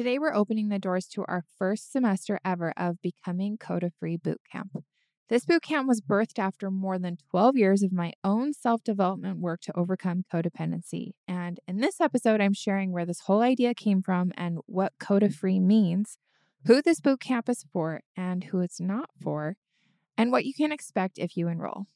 Today, we're opening the doors to our first semester ever of Becoming Coda Free Bootcamp. This bootcamp was birthed after more than 12 years of my own self development work to overcome codependency. And in this episode, I'm sharing where this whole idea came from and what Coda Free means, who this bootcamp is for and who it's not for, and what you can expect if you enroll.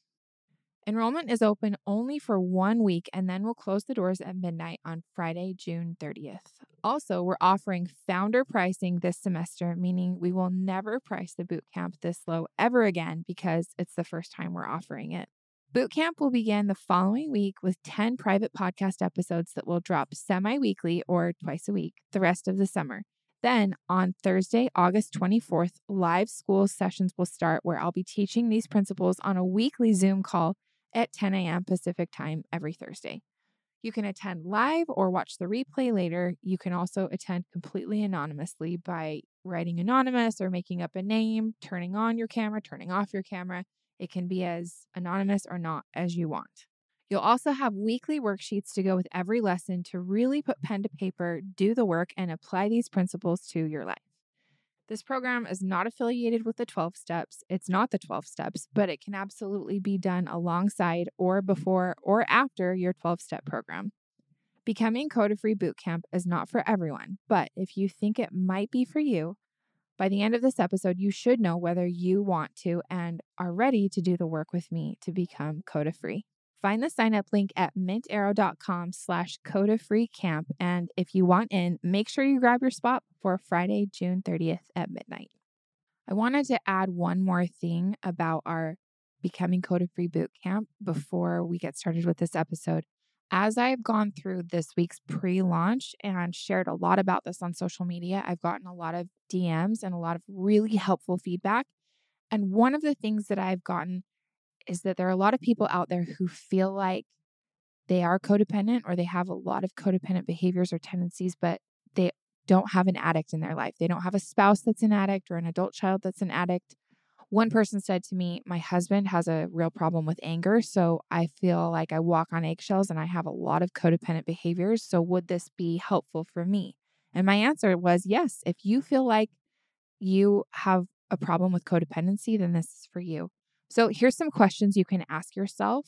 Enrollment is open only for one week and then we'll close the doors at midnight on Friday, June 30th. Also, we're offering founder pricing this semester, meaning we will never price the bootcamp this low ever again because it's the first time we're offering it. Bootcamp will begin the following week with 10 private podcast episodes that will drop semi weekly or twice a week the rest of the summer. Then on Thursday, August 24th, live school sessions will start where I'll be teaching these principles on a weekly Zoom call at 10 a.m. Pacific time every Thursday. You can attend live or watch the replay later. You can also attend completely anonymously by writing anonymous or making up a name, turning on your camera, turning off your camera. It can be as anonymous or not as you want. You'll also have weekly worksheets to go with every lesson to really put pen to paper, do the work, and apply these principles to your life. This program is not affiliated with the 12 steps. It's not the 12 steps, but it can absolutely be done alongside or before or after your 12 step program. Becoming Coda Free Bootcamp is not for everyone, but if you think it might be for you, by the end of this episode, you should know whether you want to and are ready to do the work with me to become Coda Free. Find the sign up link at mintarrow.com slash coda free camp. And if you want in, make sure you grab your spot for Friday, June 30th at midnight. I wanted to add one more thing about our Becoming Coda Free Boot Camp before we get started with this episode. As I've gone through this week's pre launch and shared a lot about this on social media, I've gotten a lot of DMs and a lot of really helpful feedback. And one of the things that I've gotten is that there are a lot of mm-hmm. people out there who feel like they are codependent or they have a lot of codependent behaviors or tendencies, but they don't have an addict in their life. They don't have a spouse that's an addict or an adult child that's an addict. One person said to me, My husband has a real problem with anger. So I feel like I walk on eggshells and I have a lot of codependent behaviors. So would this be helpful for me? And my answer was yes. If you feel like you have a problem with codependency, then this is for you. So here's some questions you can ask yourself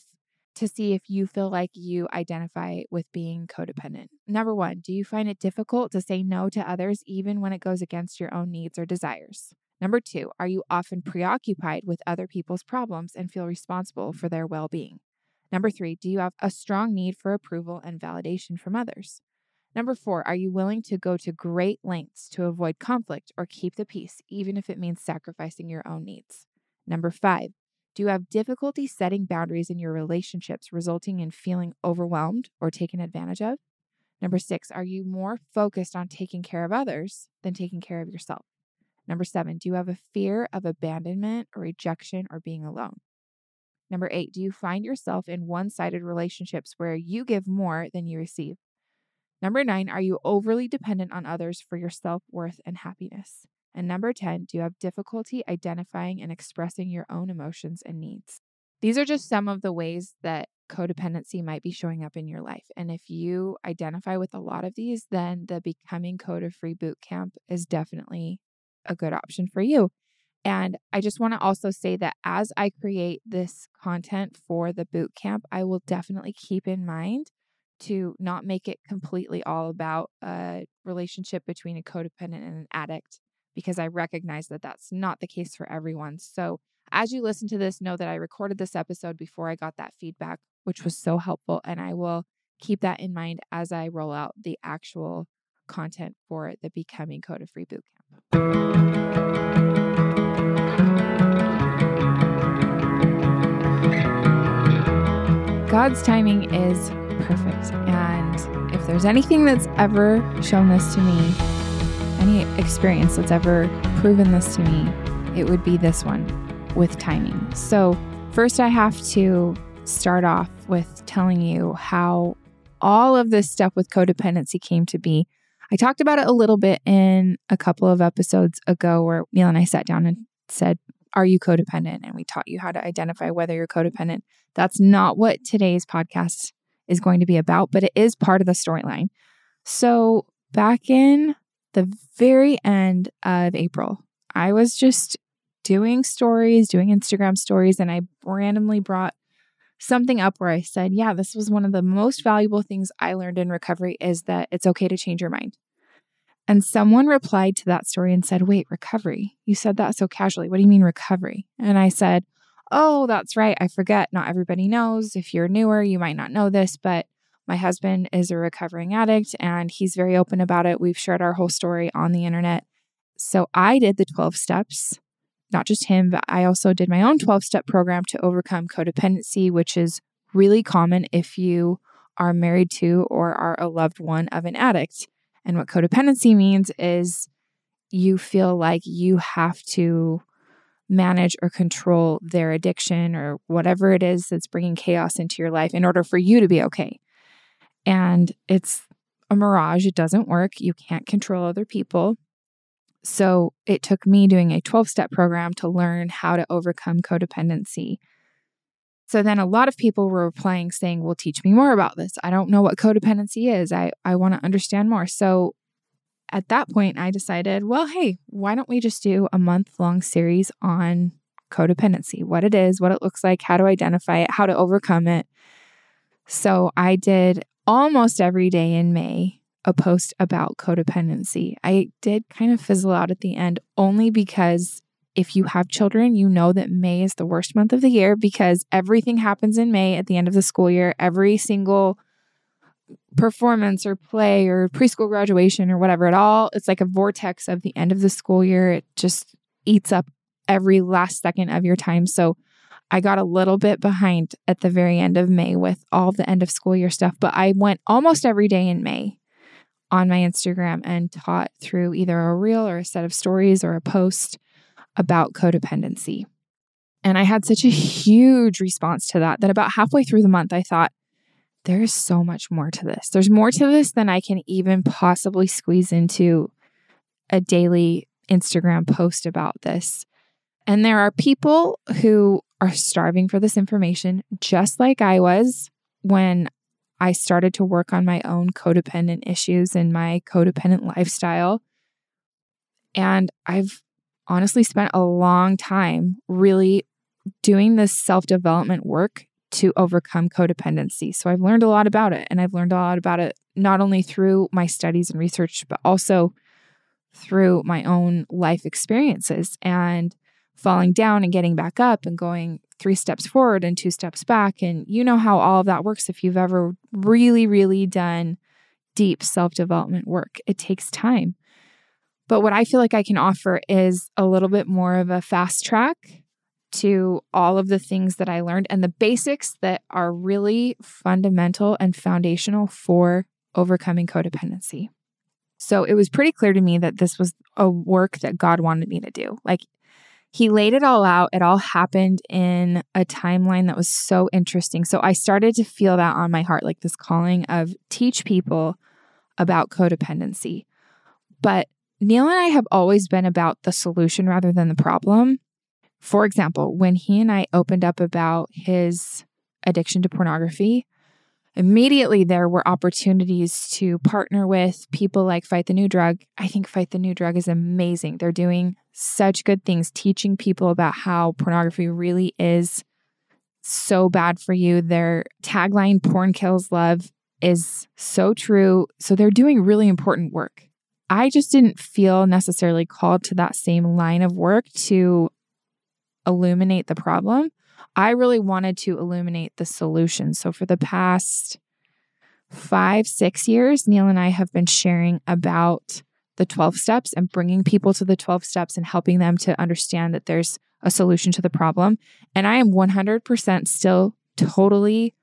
to see if you feel like you identify with being codependent. Number one, do you find it difficult to say no to others even when it goes against your own needs or desires? Number two, are you often preoccupied with other people's problems and feel responsible for their well being? Number three, do you have a strong need for approval and validation from others? Number four, are you willing to go to great lengths to avoid conflict or keep the peace, even if it means sacrificing your own needs? Number five, do you have difficulty setting boundaries in your relationships, resulting in feeling overwhelmed or taken advantage of? Number six, are you more focused on taking care of others than taking care of yourself? Number seven, do you have a fear of abandonment or rejection or being alone? Number eight, do you find yourself in one sided relationships where you give more than you receive? Number nine, are you overly dependent on others for your self worth and happiness? And number 10, do you have difficulty identifying and expressing your own emotions and needs? These are just some of the ways that codependency might be showing up in your life. And if you identify with a lot of these, then the Becoming Coda Free Bootcamp is definitely a good option for you. And I just want to also say that as I create this content for the bootcamp, I will definitely keep in mind to not make it completely all about a relationship between a codependent and an addict because I recognize that that's not the case for everyone. So, as you listen to this, know that I recorded this episode before I got that feedback, which was so helpful. And I will keep that in mind as I roll out the actual content for the Becoming Coda Free Bootcamp. God's timing is perfect. And if there's anything that's ever shown this to me, any experience that's ever proven this to me, it would be this one with timing. So, first, I have to start off with telling you how all of this stuff with codependency came to be. I talked about it a little bit in a couple of episodes ago where Neil and I sat down and said, Are you codependent? And we taught you how to identify whether you're codependent. That's not what today's podcast is going to be about, but it is part of the storyline. So, back in the very end of April. I was just doing stories, doing Instagram stories, and I randomly brought something up where I said, Yeah, this was one of the most valuable things I learned in recovery is that it's okay to change your mind. And someone replied to that story and said, Wait, recovery? You said that so casually. What do you mean recovery? And I said, Oh, that's right. I forget. Not everybody knows. If you're newer, you might not know this, but my husband is a recovering addict and he's very open about it. We've shared our whole story on the internet. So I did the 12 steps, not just him, but I also did my own 12 step program to overcome codependency, which is really common if you are married to or are a loved one of an addict. And what codependency means is you feel like you have to manage or control their addiction or whatever it is that's bringing chaos into your life in order for you to be okay. And it's a mirage, it doesn't work. You can't control other people. So it took me doing a 12 step program to learn how to overcome codependency. So then a lot of people were replying saying, Well, teach me more about this. I don't know what codependency is. I, I want to understand more. So at that point, I decided, well, hey, why don't we just do a month long series on codependency, what it is, what it looks like, how to identify it, how to overcome it. So I did almost every day in May a post about codependency. I did kind of fizzle out at the end only because if you have children, you know that May is the worst month of the year because everything happens in May at the end of the school year. Every single performance or play or preschool graduation or whatever, at all, it's like a vortex of the end of the school year. It just eats up every last second of your time. So I got a little bit behind at the very end of May with all the end of school year stuff, but I went almost every day in May on my Instagram and taught through either a reel or a set of stories or a post about codependency. And I had such a huge response to that that about halfway through the month, I thought, there's so much more to this. There's more to this than I can even possibly squeeze into a daily Instagram post about this. And there are people who are starving for this information, just like I was when I started to work on my own codependent issues and my codependent lifestyle. And I've honestly spent a long time really doing this self development work to overcome codependency. So I've learned a lot about it. And I've learned a lot about it not only through my studies and research, but also through my own life experiences and falling down and getting back up and going three steps forward and two steps back. And you know how all of that works if you've ever really, really done deep self development work. It takes time. But what I feel like I can offer is a little bit more of a fast track to all of the things that I learned and the basics that are really fundamental and foundational for overcoming codependency. So it was pretty clear to me that this was a work that God wanted me to do. Like he laid it all out. It all happened in a timeline that was so interesting. So I started to feel that on my heart, like this calling of teach people about codependency. But Neil and I have always been about the solution rather than the problem. For example, when he and I opened up about his addiction to pornography, immediately there were opportunities to partner with people like Fight the New Drug. I think Fight the New Drug is amazing. They're doing such good things, teaching people about how pornography really is so bad for you. Their tagline, Porn Kills Love, is so true. So they're doing really important work. I just didn't feel necessarily called to that same line of work to illuminate the problem. I really wanted to illuminate the solution. So for the past five, six years, Neil and I have been sharing about the 12 steps and bringing people to the 12 steps and helping them to understand that there's a solution to the problem. And I am 100% still totally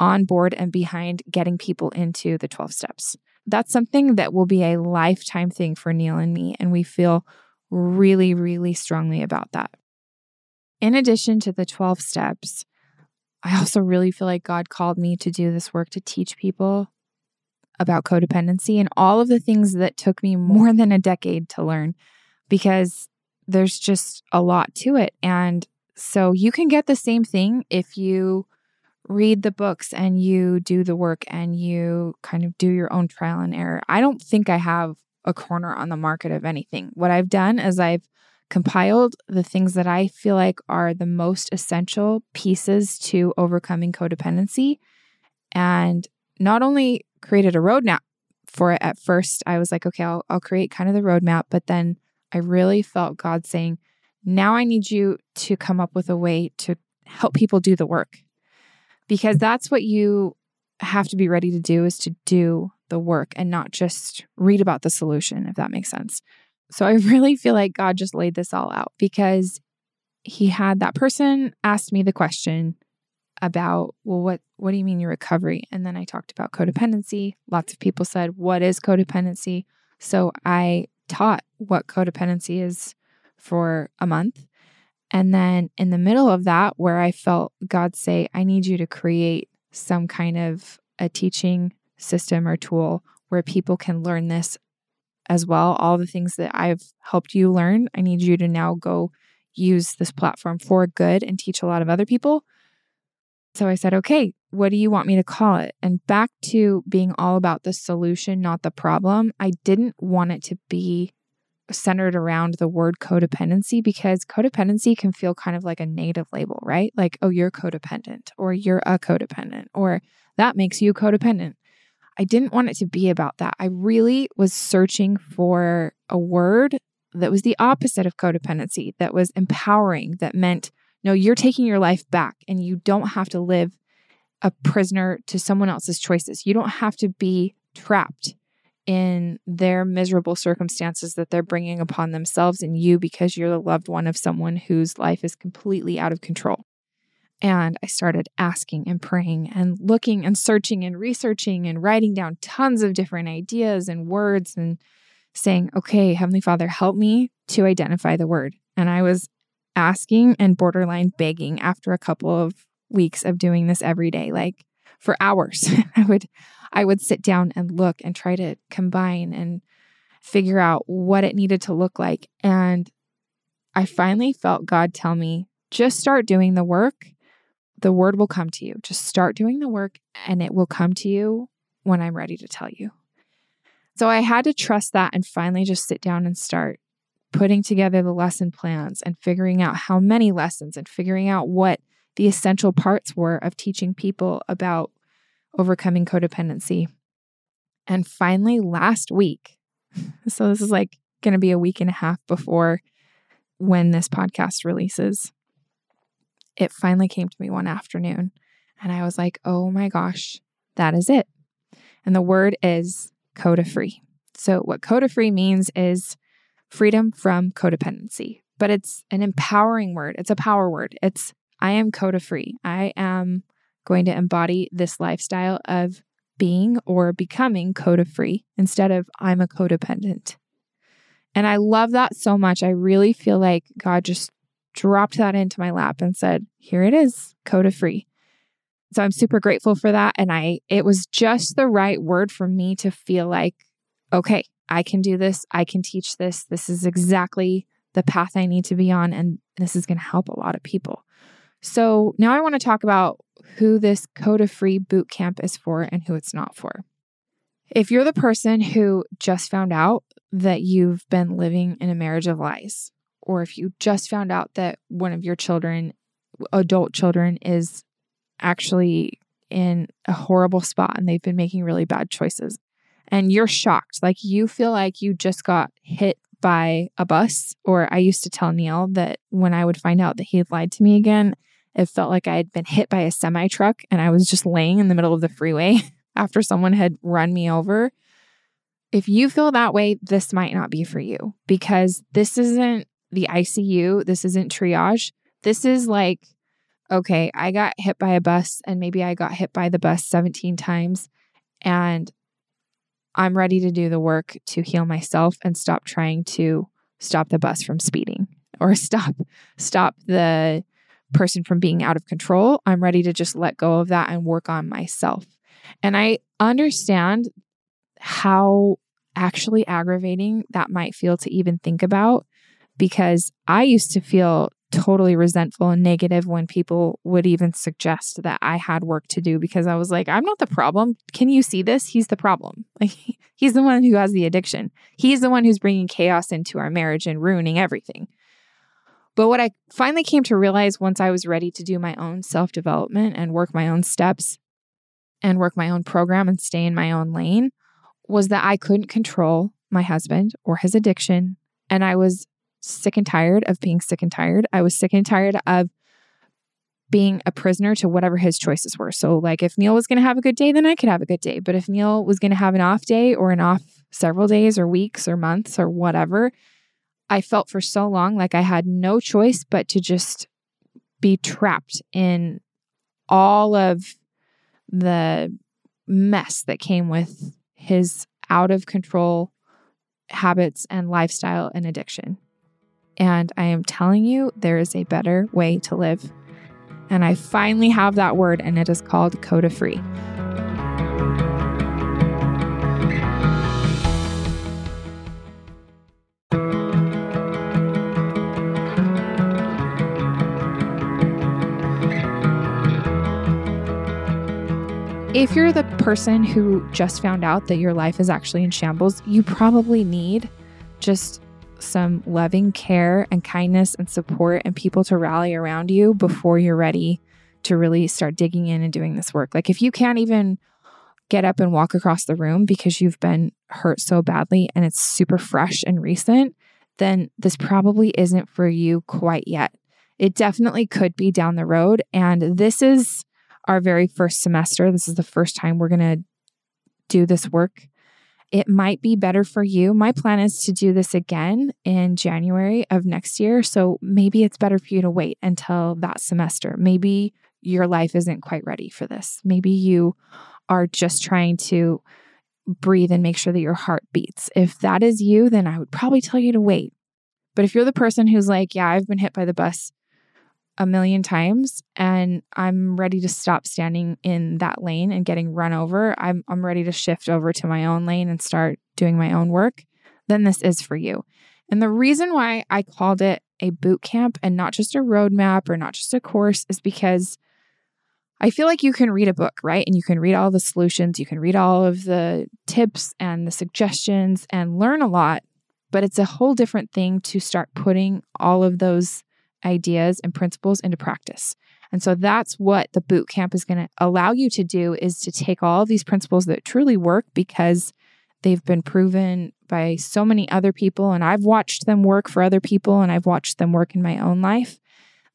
on board and behind getting people into the 12 steps that's something that will be a lifetime thing for Neil and me. And we feel really, really strongly about that. In addition to the 12 steps, I also really feel like God called me to do this work to teach people about codependency and all of the things that took me more than a decade to learn because there's just a lot to it. And so you can get the same thing if you read the books and you do the work and you kind of do your own trial and error. I don't think I have a corner on the market of anything. What I've done is I've compiled the things that I feel like are the most essential pieces to overcoming codependency and not only created a roadmap for it at first. I was like, okay, I'll, I'll create kind of the roadmap, but then I really felt God saying, now I need you to come up with a way to help people do the work because that's what you have to be ready to do is to do the work and not just read about the solution, if that makes sense. So I really feel like God just laid this all out because he had that person asked me the question about, well, what what do you mean your recovery? And then I talked about codependency. Lots of people said, what is codependency? So I taught what codependency is for a month. And then in the middle of that, where I felt God say, I need you to create some kind of a teaching system or tool where people can learn this as well. All the things that I've helped you learn, I need you to now go use this platform for good and teach a lot of other people. So I said, okay, what do you want me to call it? And back to being all about the solution, not the problem. I didn't want it to be centered around the word codependency because codependency can feel kind of like a negative label, right? Like, oh, you're codependent or you're a codependent or that makes you codependent. I didn't want it to be about that. I really was searching for a word that was the opposite of codependency, that was empowering, that meant, no, you're taking your life back and you don't have to live a prisoner to someone else's choices. You don't have to be trapped in their miserable circumstances that they're bringing upon themselves and you because you're the loved one of someone whose life is completely out of control. And I started asking and praying and looking and searching and researching and writing down tons of different ideas and words and saying, okay, Heavenly Father, help me to identify the word. And I was asking and borderline begging after a couple of weeks of doing this every day, like for hours. I would I would sit down and look and try to combine and figure out what it needed to look like. And I finally felt God tell me, just start doing the work. The word will come to you. Just start doing the work and it will come to you when I'm ready to tell you. So I had to trust that and finally just sit down and start putting together the lesson plans and figuring out how many lessons and figuring out what the essential parts were of teaching people about overcoming codependency. And finally, last week, so this is like going to be a week and a half before when this podcast releases, it finally came to me one afternoon. And I was like, oh my gosh, that is it. And the word is coda free. So, what coda free means is freedom from codependency, but it's an empowering word. It's a power word. It's, I am coda free. I am going to embody this lifestyle of being or becoming coda free instead of I'm a codependent. And I love that so much. I really feel like God just dropped that into my lap and said, "Here it is, coda free." So I'm super grateful for that and I it was just the right word for me to feel like okay, I can do this. I can teach this. This is exactly the path I need to be on and this is going to help a lot of people. So now I want to talk about who this Coda Free boot camp is for and who it's not for. If you're the person who just found out that you've been living in a marriage of lies, or if you just found out that one of your children, adult children, is actually in a horrible spot and they've been making really bad choices, and you're shocked, like you feel like you just got hit by a bus, or I used to tell Neil that when I would find out that he had lied to me again, it felt like I had been hit by a semi truck and I was just laying in the middle of the freeway after someone had run me over. If you feel that way, this might not be for you because this isn't the ICU. This isn't triage. This is like, okay, I got hit by a bus and maybe I got hit by the bus 17 times and I'm ready to do the work to heal myself and stop trying to stop the bus from speeding or stop stop the person from being out of control. I'm ready to just let go of that and work on myself. And I understand how actually aggravating that might feel to even think about because I used to feel totally resentful and negative when people would even suggest that I had work to do because I was like, I'm not the problem. Can you see this? He's the problem. Like, he's the one who has the addiction. He's the one who's bringing chaos into our marriage and ruining everything. But what I finally came to realize once I was ready to do my own self development and work my own steps and work my own program and stay in my own lane was that I couldn't control my husband or his addiction. And I was sick and tired of being sick and tired. I was sick and tired of being a prisoner to whatever his choices were. So, like, if Neil was going to have a good day, then I could have a good day. But if Neil was going to have an off day or an off several days or weeks or months or whatever, I felt for so long like I had no choice but to just be trapped in all of the mess that came with his out of control habits and lifestyle and addiction. And I am telling you, there is a better way to live. And I finally have that word, and it is called Coda Free. If you're the person who just found out that your life is actually in shambles, you probably need just some loving care and kindness and support and people to rally around you before you're ready to really start digging in and doing this work. Like if you can't even get up and walk across the room because you've been hurt so badly and it's super fresh and recent, then this probably isn't for you quite yet. It definitely could be down the road. And this is our very first semester. This is the first time we're going to do this work. It might be better for you. My plan is to do this again in January of next year. So maybe it's better for you to wait until that semester. Maybe your life isn't quite ready for this. Maybe you are just trying to breathe and make sure that your heart beats. If that is you, then I would probably tell you to wait. But if you're the person who's like, yeah, I've been hit by the bus a million times and I'm ready to stop standing in that lane and getting run over. I'm I'm ready to shift over to my own lane and start doing my own work. Then this is for you. And the reason why I called it a boot camp and not just a roadmap or not just a course is because I feel like you can read a book, right? And you can read all the solutions, you can read all of the tips and the suggestions and learn a lot, but it's a whole different thing to start putting all of those ideas and principles into practice. And so that's what the boot camp is going to allow you to do is to take all of these principles that truly work because they've been proven by so many other people and I've watched them work for other people and I've watched them work in my own life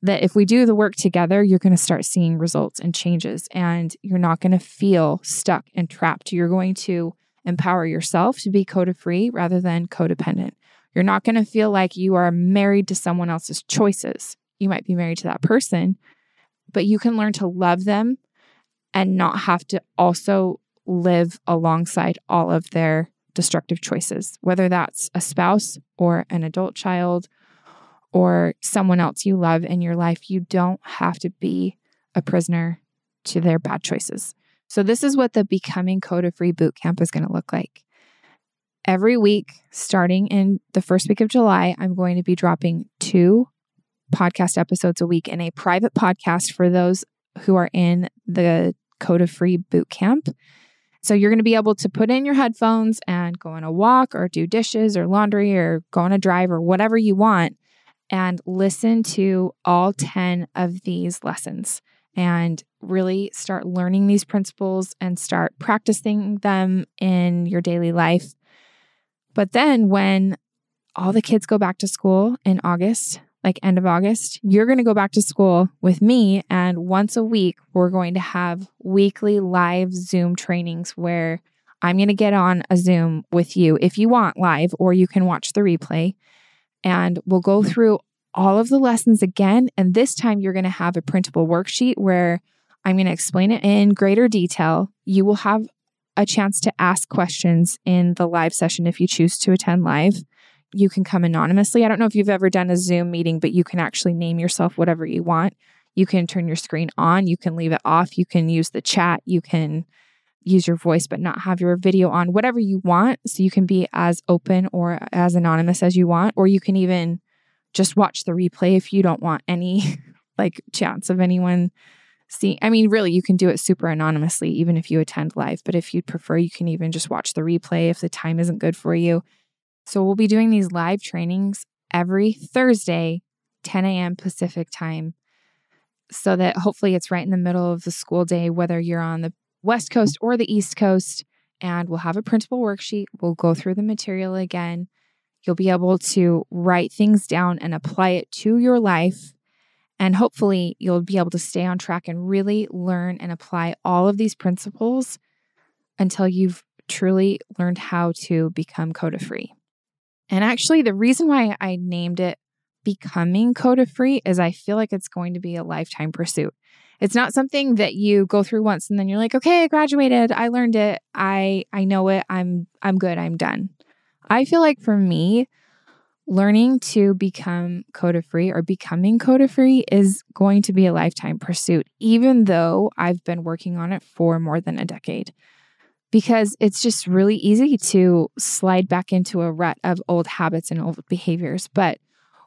that if we do the work together you're going to start seeing results and changes and you're not going to feel stuck and trapped. You're going to empower yourself to be coda free rather than codependent. You're not going to feel like you are married to someone else's choices. You might be married to that person, but you can learn to love them and not have to also live alongside all of their destructive choices, whether that's a spouse or an adult child or someone else you love in your life. You don't have to be a prisoner to their bad choices. So, this is what the Becoming Coda Free Bootcamp is going to look like. Every week, starting in the first week of July, I'm going to be dropping two podcast episodes a week in a private podcast for those who are in the Coda Free Boot Camp. So you're going to be able to put in your headphones and go on a walk or do dishes or laundry or go on a drive or whatever you want and listen to all 10 of these lessons and really start learning these principles and start practicing them in your daily life but then when all the kids go back to school in August, like end of August, you're going to go back to school with me. And once a week, we're going to have weekly live Zoom trainings where I'm going to get on a Zoom with you if you want live, or you can watch the replay. And we'll go through all of the lessons again. And this time, you're going to have a printable worksheet where I'm going to explain it in greater detail. You will have a chance to ask questions in the live session if you choose to attend live. You can come anonymously. I don't know if you've ever done a Zoom meeting, but you can actually name yourself whatever you want. You can turn your screen on, you can leave it off, you can use the chat, you can use your voice but not have your video on, whatever you want. So you can be as open or as anonymous as you want, or you can even just watch the replay if you don't want any like chance of anyone seeing. I mean, really, you can do it super anonymously, even if you attend live. But if you'd prefer, you can even just watch the replay if the time isn't good for you. So we'll be doing these live trainings every Thursday, 10 a.m. Pacific time, so that hopefully it's right in the middle of the school day, whether you're on the West Coast or the East Coast. And we'll have a printable worksheet. We'll go through the material again. You'll be able to write things down and apply it to your life. And hopefully, you'll be able to stay on track and really learn and apply all of these principles until you've truly learned how to become CODA free. And actually, the reason why I named it Becoming CODA free is I feel like it's going to be a lifetime pursuit. It's not something that you go through once and then you're like, okay, I graduated, I learned it, I I know it, I'm I'm good, I'm done. I feel like for me, learning to become CODA free or becoming CODA free is going to be a lifetime pursuit, even though I've been working on it for more than a decade. Because it's just really easy to slide back into a rut of old habits and old behaviors. But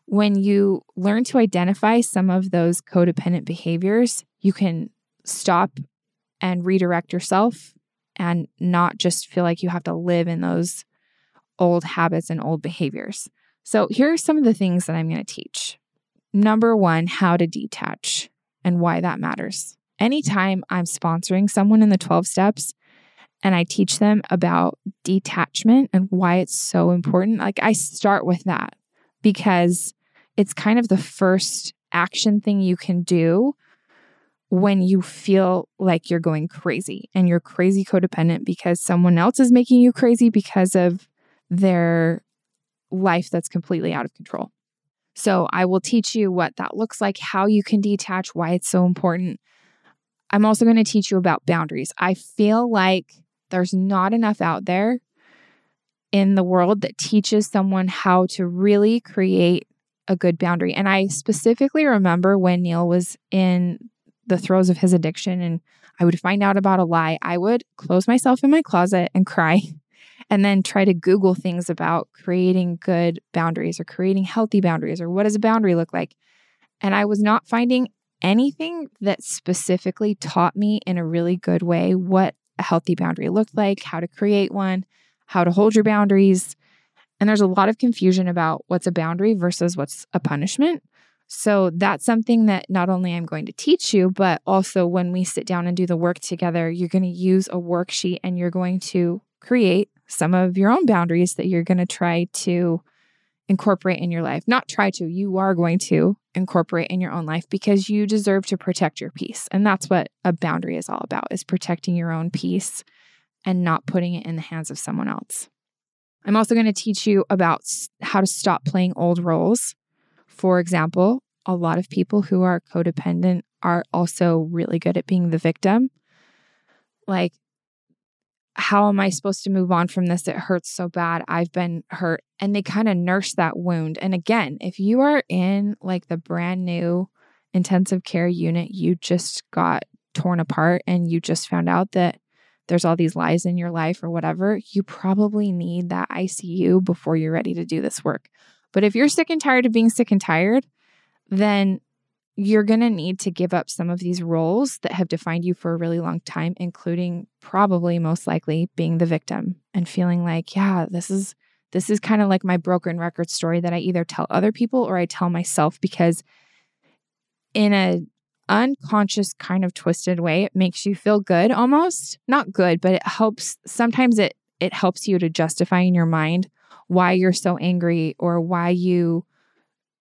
when you learn to identify some of those codependent behaviors, you can stop and redirect yourself and not just feel like you have to live in those old habits and old behaviors. So, here are some of the things that I'm going to teach. Number one, how to detach and why that matters. Anytime I'm sponsoring someone in the 12 steps and I teach them about detachment and why it's so important, like I start with that because it's kind of the first action thing you can do when you feel like you're going crazy and you're crazy codependent because someone else is making you crazy because of their life that's completely out of control. So, I will teach you what that looks like, how you can detach, why it's so important. I'm also going to teach you about boundaries. I feel like there's not enough out there in the world that teaches someone how to really create a good boundary. And I specifically remember when Neil was in the throes of his addiction and I would find out about a lie, I would close myself in my closet and cry and then try to Google things about creating good boundaries or creating healthy boundaries or what does a boundary look like. And I was not finding anything that specifically taught me in a really good way what a healthy boundary looked like, how to create one, how to hold your boundaries. And there's a lot of confusion about what's a boundary versus what's a punishment. So that's something that not only I'm going to teach you, but also when we sit down and do the work together, you're going to use a worksheet and you're going to create some of your own boundaries that you're going to try to incorporate in your life. Not try to, you are going to incorporate in your own life because you deserve to protect your peace. And that's what a boundary is all about is protecting your own peace and not putting it in the hands of someone else. I'm also going to teach you about how to stop playing old roles for example, a lot of people who are codependent are also really good at being the victim. Like, how am I supposed to move on from this? It hurts so bad. I've been hurt. And they kind of nurse that wound. And again, if you are in like the brand new intensive care unit, you just got torn apart and you just found out that there's all these lies in your life or whatever, you probably need that ICU before you're ready to do this work. But if you're sick and tired of being sick and tired, then you're going to need to give up some of these roles that have defined you for a really long time, including probably most likely being the victim and feeling like, yeah, this is this is kind of like my broken record story that I either tell other people or I tell myself because in a unconscious kind of twisted way it makes you feel good almost. Not good but it helps sometimes it it helps you to justify in your mind why you're so angry or why you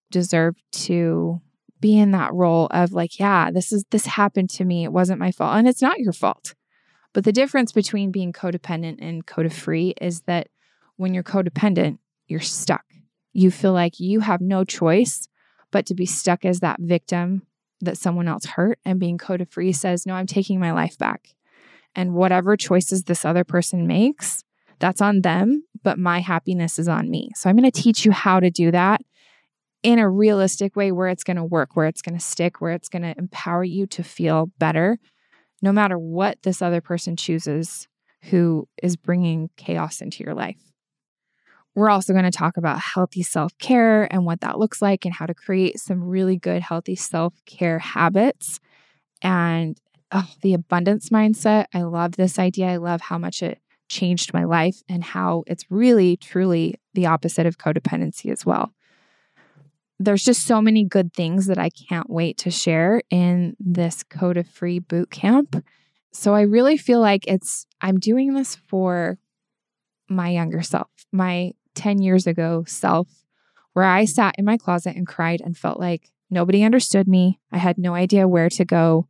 deserve to be in that role of like, yeah, this is this happened to me. It wasn't my fault. And it's not your fault. But the difference between being codependent and CODA free is that when you're codependent, you're stuck. You feel like you have no choice but to be stuck as that victim that someone else hurt. And being CODA free says, no, I'm taking my life back. And whatever choices this other person makes, that's on them, but my happiness is on me. So I'm going to teach you how to do that in a realistic way where it's going to work, where it's going to stick, where it's going to empower you to feel better, no matter what this other person chooses who is bringing chaos into your life. We're also going to talk about healthy self care and what that looks like and how to create some really good, healthy self care habits. And oh, the abundance mindset. I love this idea. I love how much it changed my life and how it's really, truly the opposite of codependency as well. There's just so many good things that I can't wait to share in this Coda Free boot camp. So I really feel like it's, I'm doing this for my younger self, my 10 years ago self, where I sat in my closet and cried and felt like nobody understood me. I had no idea where to go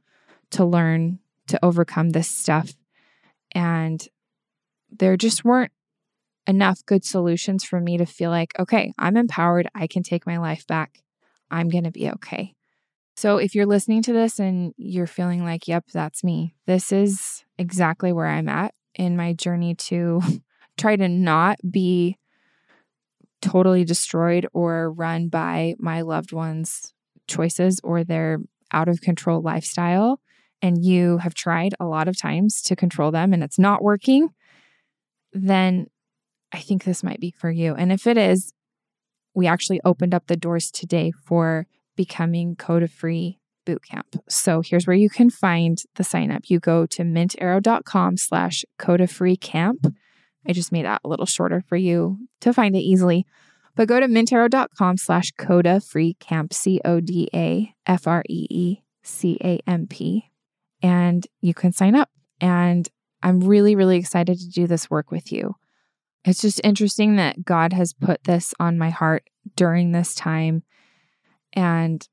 to learn to overcome this stuff. And there just weren't enough good solutions for me to feel like, okay, I'm empowered. I can take my life back. I'm going to be okay. So if you're listening to this and you're feeling like, yep, that's me, this is exactly where I'm at in my journey to try to not be totally destroyed or run by my loved ones' choices or their out of control lifestyle. And you have tried a lot of times to control them and it's not working, then I think this might be for you. And if it is, we actually opened up the doors today for becoming Coda Free bootcamp. So here's where you can find the sign up. You go to mintarrow.com slash Coda Free camp. I just made that a little shorter for you to find it easily. But go to mintarrow.com slash Coda Free Camp, C O D A F R E E C A M P, and you can sign up. And I'm really, really excited to do this work with you. It's just interesting that God has put this on my heart during this time and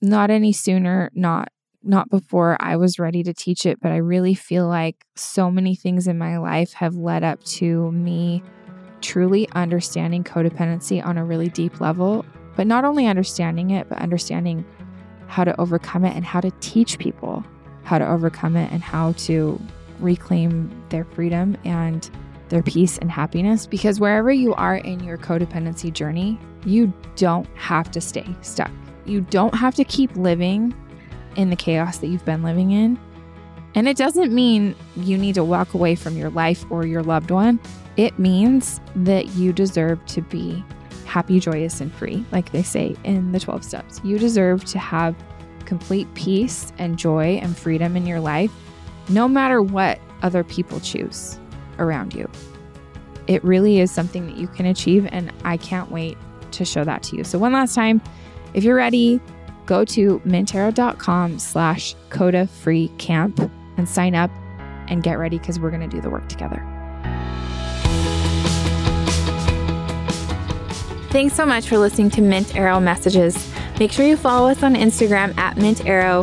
not any sooner, not not before I was ready to teach it, but I really feel like so many things in my life have led up to me truly understanding codependency on a really deep level, but not only understanding it, but understanding how to overcome it and how to teach people how to overcome it and how to reclaim their freedom and their peace and happiness. Because wherever you are in your codependency journey, you don't have to stay stuck. You don't have to keep living in the chaos that you've been living in. And it doesn't mean you need to walk away from your life or your loved one. It means that you deserve to be happy, joyous, and free, like they say in the 12 steps. You deserve to have complete peace and joy and freedom in your life, no matter what other people choose around you. It really is something that you can achieve, and I can't wait to show that to you. So, one last time, if you're ready, go to mintarrow.com slash coda free camp and sign up and get ready because we're going to do the work together. Thanks so much for listening to Mint Arrow Messages. Make sure you follow us on Instagram at Mint Arrow,